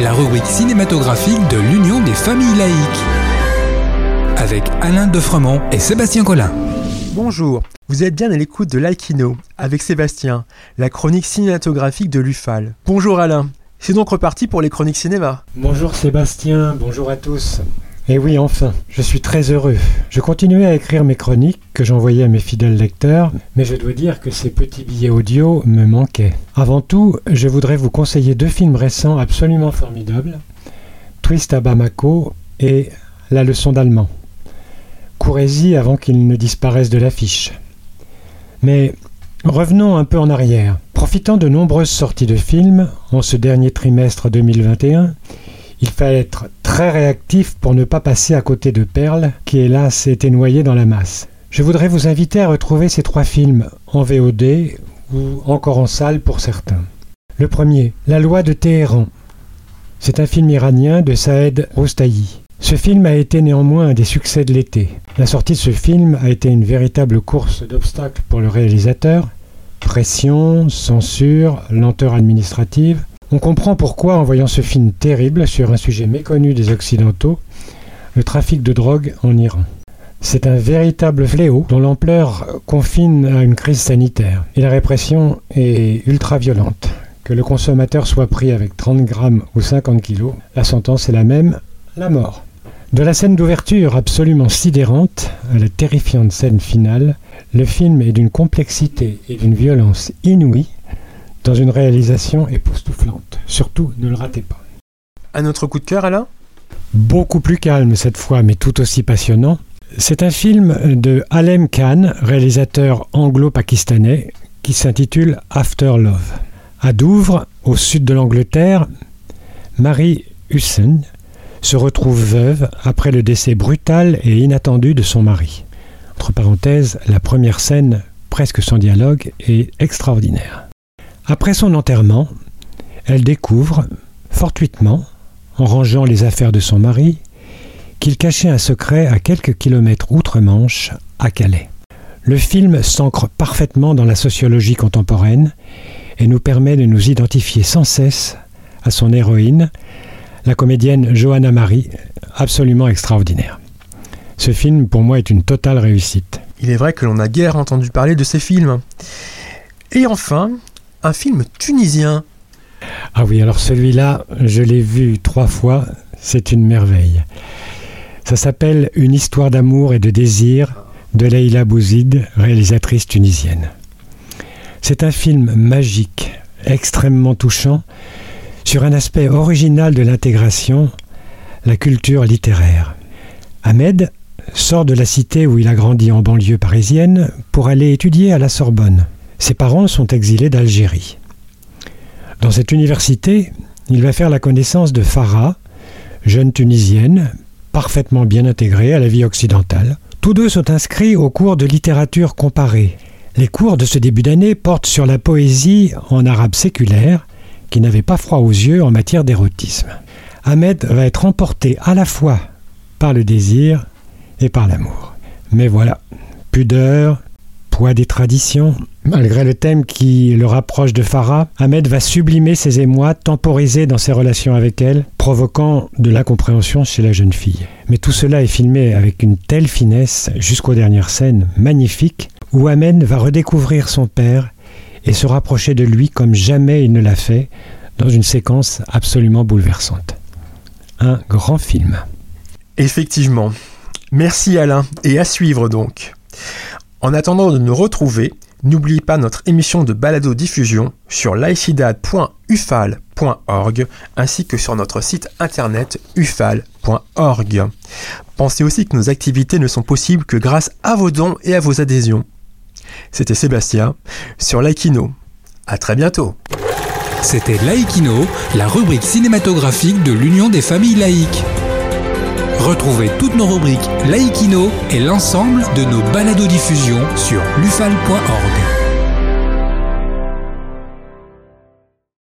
La rubrique cinématographique de l'Union des familles laïques. Avec Alain Defremont et Sébastien Collin. Bonjour, vous êtes bien à l'écoute de Laïkino, avec Sébastien, la chronique cinématographique de l'UFAL. Bonjour Alain, c'est donc reparti pour les chroniques cinéma. Bonjour Sébastien, bonjour à tous. Et eh oui, enfin, je suis très heureux. Je continuais à écrire mes chroniques que j'envoyais à mes fidèles lecteurs, mais je dois dire que ces petits billets audio me manquaient. Avant tout, je voudrais vous conseiller deux films récents absolument formidables Twist à Bamako et La leçon d'allemand. Courez-y avant qu'ils ne disparaissent de l'affiche. Mais revenons un peu en arrière. Profitant de nombreuses sorties de films en ce dernier trimestre 2021, il fallait être très réactif pour ne pas passer à côté de Perle, qui hélas était noyé dans la masse. Je voudrais vous inviter à retrouver ces trois films en VOD ou encore en salle pour certains. Le premier, La loi de Téhéran. C'est un film iranien de Saed Rostayi. Ce film a été néanmoins un des succès de l'été. La sortie de ce film a été une véritable course d'obstacles pour le réalisateur. Pression, censure, lenteur administrative, on comprend pourquoi, en voyant ce film terrible sur un sujet méconnu des Occidentaux, le trafic de drogue en Iran. C'est un véritable fléau dont l'ampleur confine à une crise sanitaire. Et la répression est ultra violente. Que le consommateur soit pris avec 30 grammes ou 50 kilos, la sentence est la même, la mort. De la scène d'ouverture absolument sidérante à la terrifiante scène finale, le film est d'une complexité et d'une violence inouïe dans une réalisation époustouflante. Surtout, ne le ratez pas. Un autre coup de cœur, Alain? Beaucoup plus calme cette fois, mais tout aussi passionnant. C'est un film de Alem Khan, réalisateur anglo-pakistanais, qui s'intitule After Love. À Douvres, au sud de l'Angleterre, Marie Hussein se retrouve veuve après le décès brutal et inattendu de son mari. Entre parenthèses, la première scène, presque sans dialogue, est extraordinaire. Après son enterrement, elle découvre, fortuitement, en rangeant les affaires de son mari, qu'il cachait un secret à quelques kilomètres outre-Manche, à Calais. Le film s'ancre parfaitement dans la sociologie contemporaine et nous permet de nous identifier sans cesse à son héroïne, la comédienne Johanna Marie, absolument extraordinaire. Ce film, pour moi, est une totale réussite. Il est vrai que l'on a guère entendu parler de ces films. Et enfin, un film tunisien. Ah oui, alors celui-là, je l'ai vu trois fois, c'est une merveille. Ça s'appelle Une histoire d'amour et de désir de Leila Bouzid, réalisatrice tunisienne. C'est un film magique, extrêmement touchant, sur un aspect original de l'intégration, la culture littéraire. Ahmed sort de la cité où il a grandi en banlieue parisienne pour aller étudier à la Sorbonne. Ses parents sont exilés d'Algérie. Dans cette université, il va faire la connaissance de Farah, jeune tunisienne, parfaitement bien intégrée à la vie occidentale. Tous deux sont inscrits au cours de littérature comparée. Les cours de ce début d'année portent sur la poésie en arabe séculaire, qui n'avait pas froid aux yeux en matière d'érotisme. Ahmed va être emporté à la fois par le désir et par l'amour. Mais voilà, pudeur, poids des traditions, Malgré le thème qui le rapproche de Farah, Ahmed va sublimer ses émois, temporiser dans ses relations avec elle, provoquant de l'incompréhension chez la jeune fille. Mais tout cela est filmé avec une telle finesse jusqu'aux dernières scènes magnifiques où Ahmed va redécouvrir son père et se rapprocher de lui comme jamais il ne l'a fait dans une séquence absolument bouleversante. Un grand film. Effectivement. Merci Alain, et à suivre donc. En attendant de nous retrouver, N'oubliez pas notre émission de balado diffusion sur laicidad.ufal.org ainsi que sur notre site internet ufal.org. Pensez aussi que nos activités ne sont possibles que grâce à vos dons et à vos adhésions. C'était Sébastien sur Laikino. À très bientôt. C'était Laikino, la rubrique cinématographique de l'Union des familles laïques. Retrouvez toutes nos rubriques Laïkino et l'ensemble de nos baladodiffusions sur lufal.org.